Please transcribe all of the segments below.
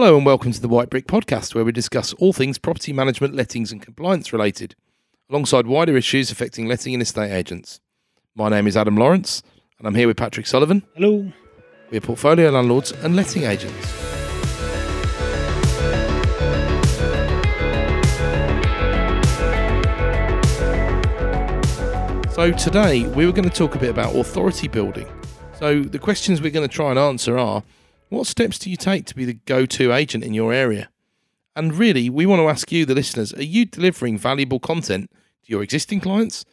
Hello and welcome to the White Brick Podcast, where we discuss all things property management, lettings, and compliance related, alongside wider issues affecting letting and estate agents. My name is Adam Lawrence, and I'm here with Patrick Sullivan. Hello. We're portfolio landlords and letting agents. So, today we were going to talk a bit about authority building. So, the questions we're going to try and answer are what steps do you take to be the go to agent in your area? And really, we want to ask you, the listeners, are you delivering valuable content to your existing clients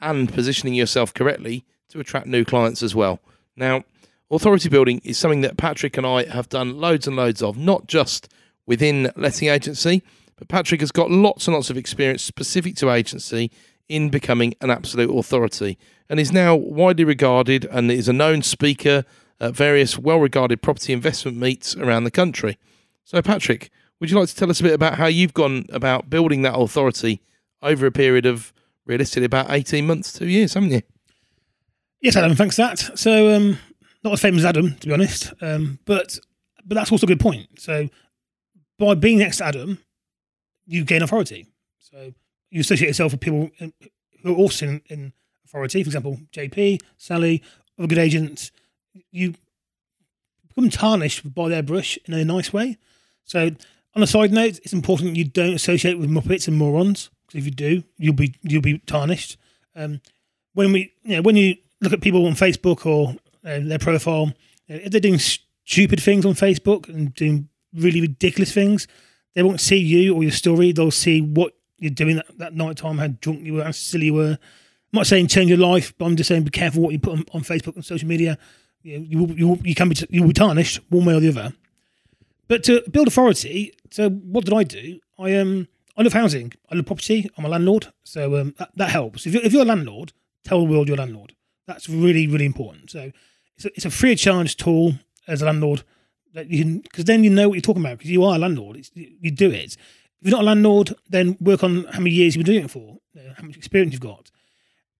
and positioning yourself correctly to attract new clients as well? Now, authority building is something that Patrick and I have done loads and loads of, not just within letting agency, but Patrick has got lots and lots of experience specific to agency in becoming an absolute authority and is now widely regarded and is a known speaker at various well regarded property investment meets around the country. So, Patrick, would you like to tell us a bit about how you've gone about building that authority over a period of realistically about 18 months, two years, haven't you? Yes, Adam, thanks for that. So, um, not as famous as Adam, to be honest, um, but but that's also a good point. So, by being next to Adam, you gain authority. So, you associate yourself with people who are also in, in authority. For example, JP, Sally, other good agents. You become tarnished by their brush in a nice way. So, on a side note, it's important you don't associate with muppets and morons because if you do, you'll be you'll be tarnished. Um, when we, you know, when you look at people on Facebook or uh, their profile, you know, if they're doing stupid things on Facebook and doing really ridiculous things, they won't see you or your story. They'll see what you're doing that, that night time, how drunk you were, how silly you were. I'm not saying change your life, but I'm just saying be careful what you put on, on Facebook and social media. You, you, you, can be you will be tarnished one way or the other. But to build authority, so what did I do? I um I love housing. I love property. I'm a landlord, so um, that, that helps. If you're, if you're a landlord, tell the world you're a landlord. That's really really important. So it's a, it's a free of charge tool as a landlord that you can because then you know what you're talking about because you are a landlord. It's, you do it. If you're not a landlord, then work on how many years you've been doing it for, how much experience you've got.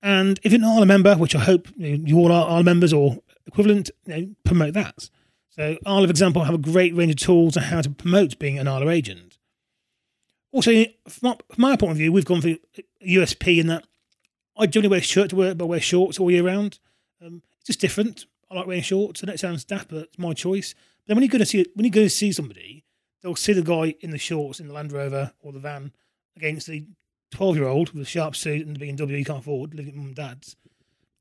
And if you're not a member, which I hope you all are, are members or equivalent, you know, promote that. So Arla, for example, have a great range of tools on how to promote being an Arla agent. Also, from my point of view, we've gone for USP in that I generally wear shirt to work, but I wear shorts all year round. Um, it's just different. I like wearing shorts. Know it sounds daft, but it's my choice. But then when you go to see when you go to see somebody, they'll see the guy in the shorts in the Land Rover or the van against the 12 year old with a sharp suit and the BMW you can't afford, living at mum and dad's.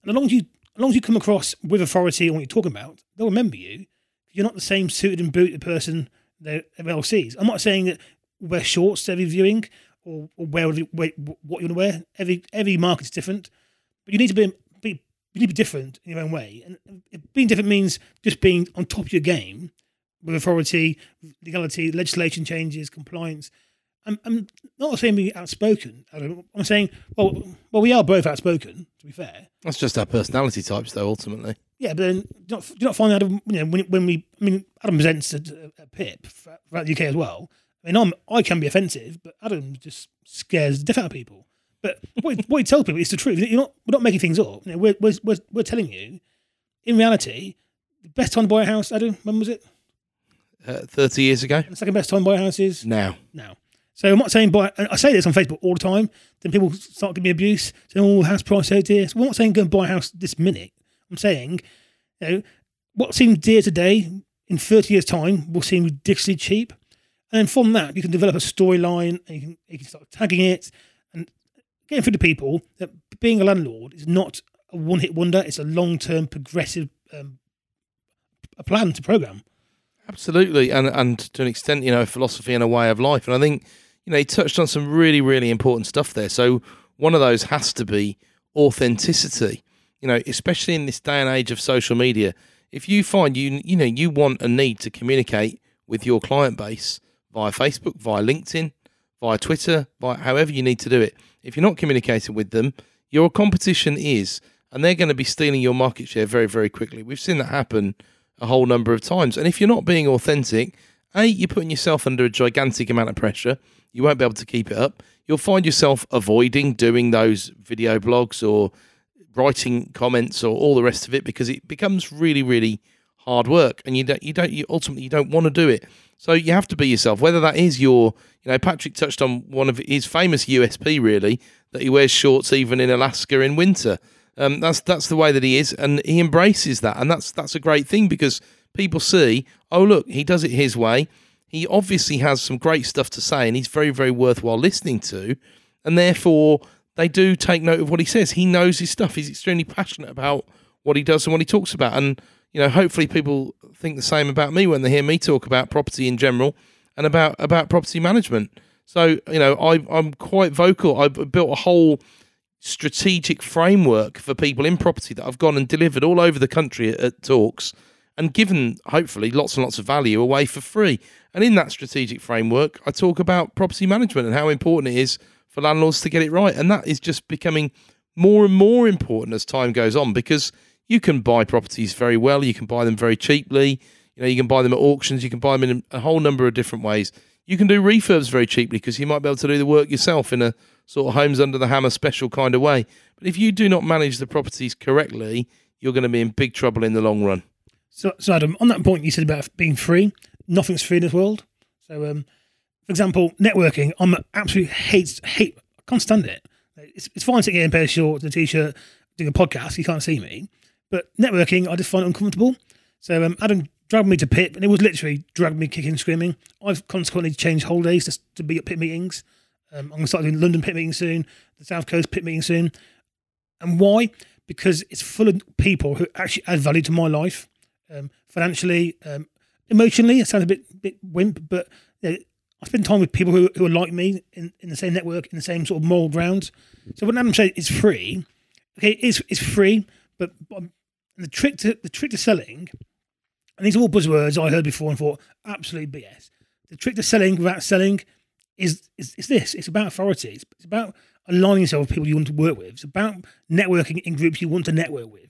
And as long as you as long as you come across with authority on what you're talking about, they'll remember you. You're not the same suited and booted person that everyone sees. I'm not saying that wear shorts every viewing or, or wear, wear what you want to wear. Every every market's different, but you need to be, be you need to be different in your own way. And being different means just being on top of your game with authority, legality, legislation changes, compliance. I'm, I'm not saying be outspoken. I'm saying, well, well, we are both outspoken. To be fair, That's just our personality types, though, ultimately. yeah. But then, do you not, do you not find that you know when, when we, I mean, Adam presents at, at PIP throughout the UK as well. I mean, I'm, I can be offensive, but Adam just scares the death out of people. But what, what he tells people is the truth. You're not, we're not making things up. You know, we're, we're, we're, we're telling you, in reality, the best time to buy a house, Adam, when was it? Uh, 30 years ago? The second best time to buy a house is Now. now. So I'm not saying buy. I say this on Facebook all the time. Then people start giving me abuse, saying, "Oh, house price so dear." So I'm not saying go and buy a house this minute. I'm saying, you know, what seems dear today in 30 years' time will seem ridiculously cheap, and then from that you can develop a storyline and you can you can start tagging it and getting through to people that being a landlord is not a one-hit wonder. It's a long-term progressive um, a plan to program. Absolutely, and and to an extent, you know, a philosophy and a way of life. And I think, you know, he touched on some really, really important stuff there. So one of those has to be authenticity. You know, especially in this day and age of social media, if you find you you know you want a need to communicate with your client base via Facebook, via LinkedIn, via Twitter, via however you need to do it, if you're not communicating with them, your competition is, and they're going to be stealing your market share very, very quickly. We've seen that happen a whole number of times. And if you're not being authentic, A, you're putting yourself under a gigantic amount of pressure. You won't be able to keep it up. You'll find yourself avoiding doing those video blogs or writing comments or all the rest of it because it becomes really, really hard work, and you don't you don't you ultimately you don't want to do it. So you have to be yourself. Whether that is your, you know, Patrick touched on one of his famous USP really that he wears shorts even in Alaska in winter. Um, that's that's the way that he is, and he embraces that, and that's that's a great thing because people see, oh look, he does it his way. He obviously has some great stuff to say, and he's very very worthwhile listening to, and therefore they do take note of what he says. He knows his stuff. He's extremely passionate about what he does and what he talks about, and you know, hopefully people think the same about me when they hear me talk about property in general and about about property management. So you know, I, I'm quite vocal. I've built a whole strategic framework for people in property that I've gone and delivered all over the country at, at talks and given hopefully lots and lots of value away for free. And in that strategic framework, I talk about property management and how important it is for landlords to get it right. And that is just becoming more and more important as time goes on because you can buy properties very well, you can buy them very cheaply, you know, you can buy them at auctions, you can buy them in a whole number of different ways. You can do refurbs very cheaply because you might be able to do the work yourself in a sort of homes under the hammer special kind of way. But if you do not manage the properties correctly, you're going to be in big trouble in the long run. So, so Adam, on that point you said about being free, nothing's free in this world. So, um, for example, networking, I'm absolutely hate hate. I can't stand it. It's, it's fine sitting here in a pair of shorts and a t-shirt doing a podcast. You can't see me, but networking, I just find it uncomfortable. So um, Adam dragged me to PIP, and it was literally dragged me kicking screaming. I've consequently changed holidays just to be at PIP meetings. Um, I'm going to start doing London PIP meeting soon, the South Coast PIP meeting soon. And why? Because it's full of people who actually add value to my life, um, financially, um, emotionally. It sounds a bit bit wimp, but I spend time with people who, who are like me in, in the same network, in the same sort of moral grounds. So when Adam says it's free, okay, it's it's free, but, but the trick to the trick to selling, and these are all buzzwords I heard before and thought absolute BS. The trick to selling without selling is is, is this. It's about authority. It's about aligning yourself with people you want to work with. It's about networking in groups you want to network with.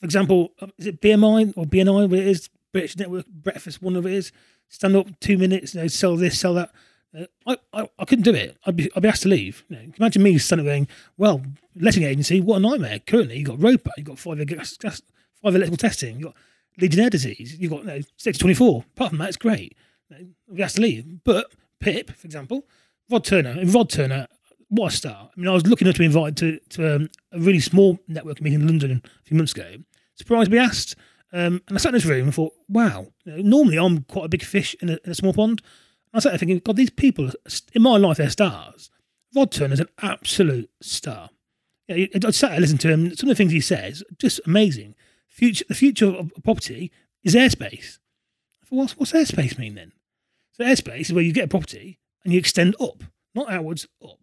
For example, uh, is it BMI or BNI? Where it is British Network Breakfast. One of it is stand up two minutes, you know, sell this, sell that. Uh, I, I, I couldn't do it. I'd be I'd be asked to leave. You know, imagine me standing there going, "Well, letting agency, what a nightmare." Currently, you've got ROPA, you've got five five electrical testing, you've got Legionnaire disease, you've got you know, six twenty four. Apart from that, it's great. You know, I'd be asked to leave. But Pip, for example, Rod Turner, and Rod Turner, what a star. I mean, I was looking up to be invited to, to um, a really small networking meeting in London a few months ago. Surprised to be asked. Um, and I sat in this room and thought, wow, you know, normally I'm quite a big fish in a, in a small pond. I sat there thinking, God, these people in my life, they're stars. Rod Turner's an absolute star. Yeah, I sat there listening to him. Some of the things he says, just amazing. Future, the future of property is airspace. Thought, what's, what's airspace mean then? So airspace is where you get a property and you extend up, not outwards, up.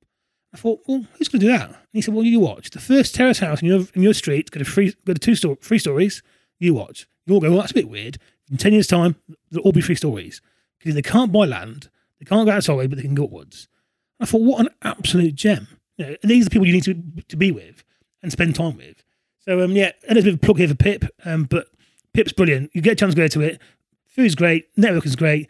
I thought, well, who's going to do that? And he said, well, you watch. The first terrace house in your in your street, go to three, go to two sto- three stories. You watch. You all go, well, that's a bit weird. In ten years' time, they'll all be three stories because they can't buy land, they can't go outside, but they can go upwards. I thought, what an absolute gem! You know, these are the people you need to to be with and spend time with. So um, yeah, and there's a bit of a plug here for Pip, um, but Pip's brilliant. You get a chance to go to it. Food's great, networking's great.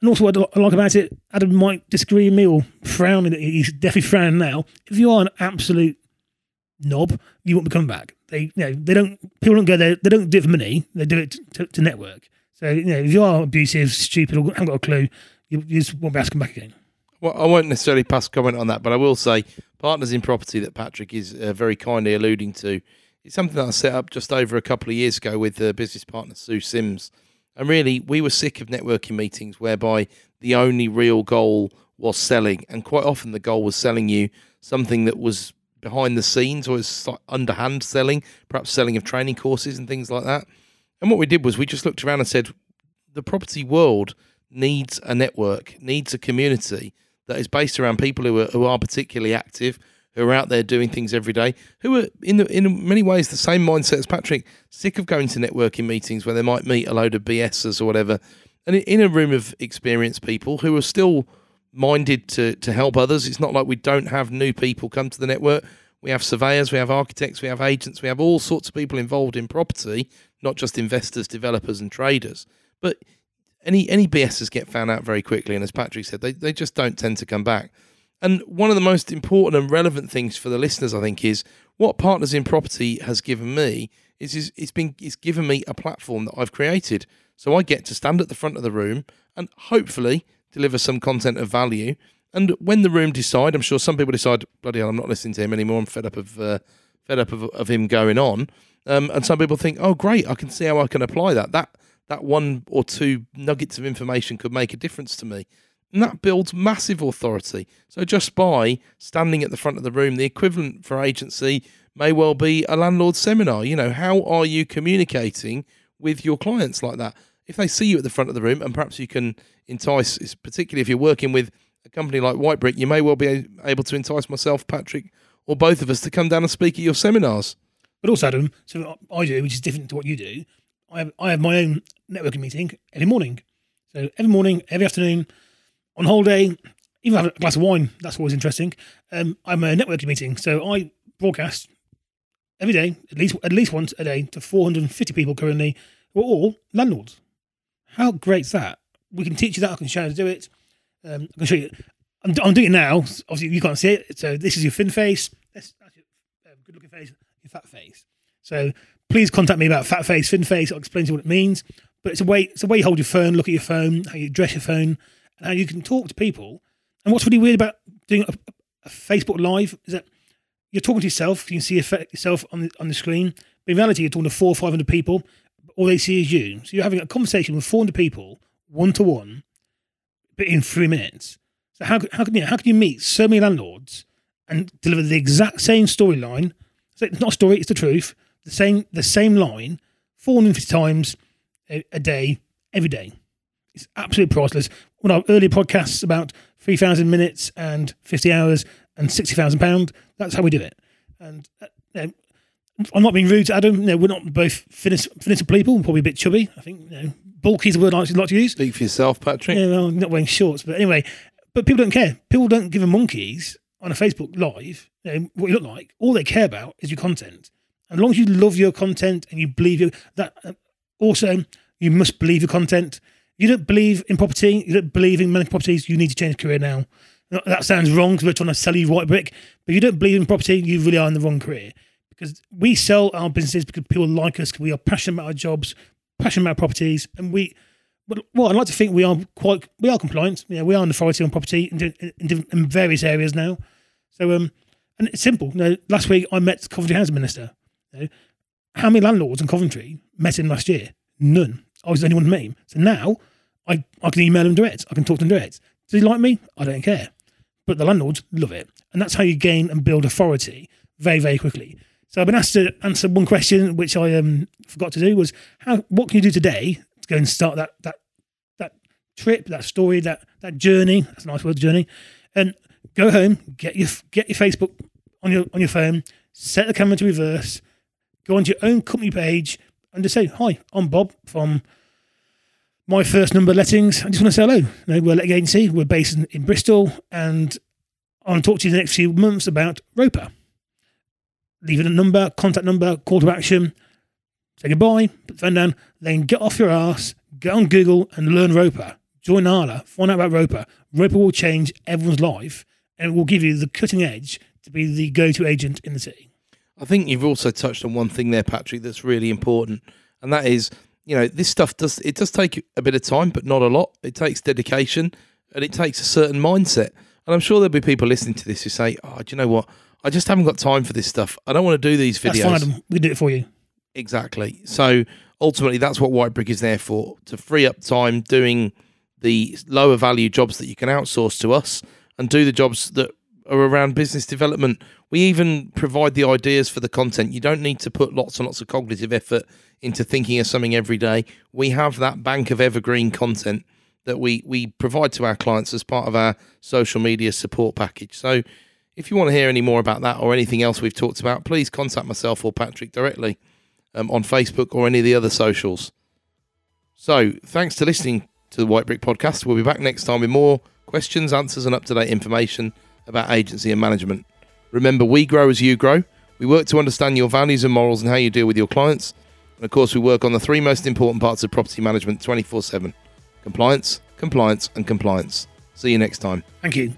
And also, what I like about it, Adam might disagree with me or frown. He's definitely frowning now. If you are an absolute knob, you won't be coming back. They, you know, they don't. People don't go there. They don't do it for money. They do it to, to network. So you know, if you are abusive, stupid, or haven't got a clue, you, you just won't be asking back again. Well, I won't necessarily pass comment on that, but I will say partners in property that Patrick is uh, very kindly alluding to. It's something that I set up just over a couple of years ago with uh, business partner Sue Sims and really, we were sick of networking meetings whereby the only real goal was selling. And quite often, the goal was selling you something that was behind the scenes or was underhand selling, perhaps selling of training courses and things like that. And what we did was we just looked around and said, the property world needs a network, needs a community that is based around people who are, who are particularly active, who are out there doing things every day, who are in the, in many ways the same mindset as Patrick, sick of going to networking meetings where they might meet a load of BSers or whatever, and in a room of experienced people who are still minded to to help others. It's not like we don't have new people come to the network. We have surveyors, we have architects, we have agents, we have all sorts of people involved in property, not just investors, developers, and traders. But any any BSers get found out very quickly, and as Patrick said, they, they just don't tend to come back. And one of the most important and relevant things for the listeners, I think, is what Partners in Property has given me is, is it's been it's given me a platform that I've created. So I get to stand at the front of the room and hopefully deliver some content of value. And when the room decide, I'm sure some people decide, bloody hell, I'm not listening to him anymore. I'm fed up of uh, fed up of, of him going on. Um, and some people think, oh, great, I can see how I can apply that. That that one or two nuggets of information could make a difference to me. And that builds massive authority. So just by standing at the front of the room, the equivalent for agency may well be a landlord seminar. You know, how are you communicating with your clients like that? If they see you at the front of the room, and perhaps you can entice, particularly if you're working with a company like White Brick, you may well be able to entice myself, Patrick, or both of us to come down and speak at your seminars. But also, Adam, so I do, which is different to what you do. I have I have my own networking meeting every morning. So every morning, every afternoon, on holiday, even have a glass of wine. That's always interesting. Um, I'm a networking meeting, so I broadcast every day, at least at least once a day, to 450 people currently, who are all landlords. How great is that? We can teach you that. I can show you how to do it. Um, I can show you. I'm, I'm, doing it now. Obviously, you can't see it. So this is your thin face. That's, that's your um, good looking face. Your fat face. So please contact me about fat face, thin face. I'll explain to you what it means. But it's a way. It's a way you hold your phone, look at your phone, how you dress your phone, and how you can talk to people. And what's really weird about doing a, a Facebook Live is that you're talking to yourself. You can see yourself on the on the screen. But in reality, you're talking to four or five hundred people. All they see is you. So you're having a conversation with four hundred people, one to one, but in three minutes. So how how can you how can you meet so many landlords and deliver the exact same storyline? It's not a story; it's the truth. The same the same line, four hundred fifty times a, a day, every day. It's absolutely priceless. One of our earlier podcasts about 3,000 minutes and 50 hours and £60,000, that's how we do it. And uh, you know, I'm not being rude to Adam. You know, we're not both finished, finished people, probably a bit chubby. I think, you know, bulky is a word I like to use. Speak for yourself, Patrick. Yeah, well, I'm not wearing shorts, but anyway. But people don't care. People don't give a monkeys on a Facebook Live you know, what you look like. All they care about is your content. As long as you love your content and you believe your, that, uh, also you must believe your content. You don't believe in property, you don't believe in managing properties, you need to change career now. That sounds wrong because we're trying to sell you white brick, but you don't believe in property, you really are in the wrong career. Because we sell our businesses because people like us, because we are passionate about our jobs, passionate about properties, and we. Well, I'd like to think we are quite we are compliant. Yeah, we are an authority on property in, in, in various areas now. So, um, and it's simple. You know, last week I met Coventry Housing Minister. You know, how many landlords in Coventry met him last year? None. I was the only one him. So now I, I can email him direct. I can talk to him direct. Does he like me? I don't care. But the landlords love it. And that's how you gain and build authority very, very quickly. So I've been asked to answer one question, which I um, forgot to do, was how what can you do today to go and start that that that trip, that story, that that journey? That's a nice word, journey. And go home, get your get your Facebook on your on your phone, set the camera to reverse, go onto your own company page, and just say, Hi, I'm Bob from my first number lettings. I just want to say hello. You know, we're a letting agency. We're based in, in Bristol, and I want to talk to you in the next few months about ROPA. Leave it a number, contact number, call to action. Say goodbye, put the phone down, then get off your ass, get on Google and learn ROPA. Join Arla, find out about ROPA. ROPA will change everyone's life and it will give you the cutting edge to be the go to agent in the city. I think you've also touched on one thing there, Patrick, that's really important, and that is, you know, this stuff does it does take a bit of time, but not a lot. It takes dedication and it takes a certain mindset. And I'm sure there'll be people listening to this who say, "Oh, do you know what? I just haven't got time for this stuff. I don't want to do these videos." That's fine. We do it for you. Exactly. So ultimately, that's what White Brick is there for: to free up time doing the lower value jobs that you can outsource to us, and do the jobs that are around business development. We even provide the ideas for the content. You don't need to put lots and lots of cognitive effort into thinking of something every day. We have that bank of evergreen content that we we provide to our clients as part of our social media support package. So if you want to hear any more about that or anything else we've talked about, please contact myself or Patrick directly um, on Facebook or any of the other socials. So thanks to listening to the White Brick Podcast. We'll be back next time with more questions, answers, and up to date information about agency and management. Remember, we grow as you grow. We work to understand your values and morals and how you deal with your clients. And of course, we work on the three most important parts of property management 24 7 compliance, compliance, and compliance. See you next time. Thank you.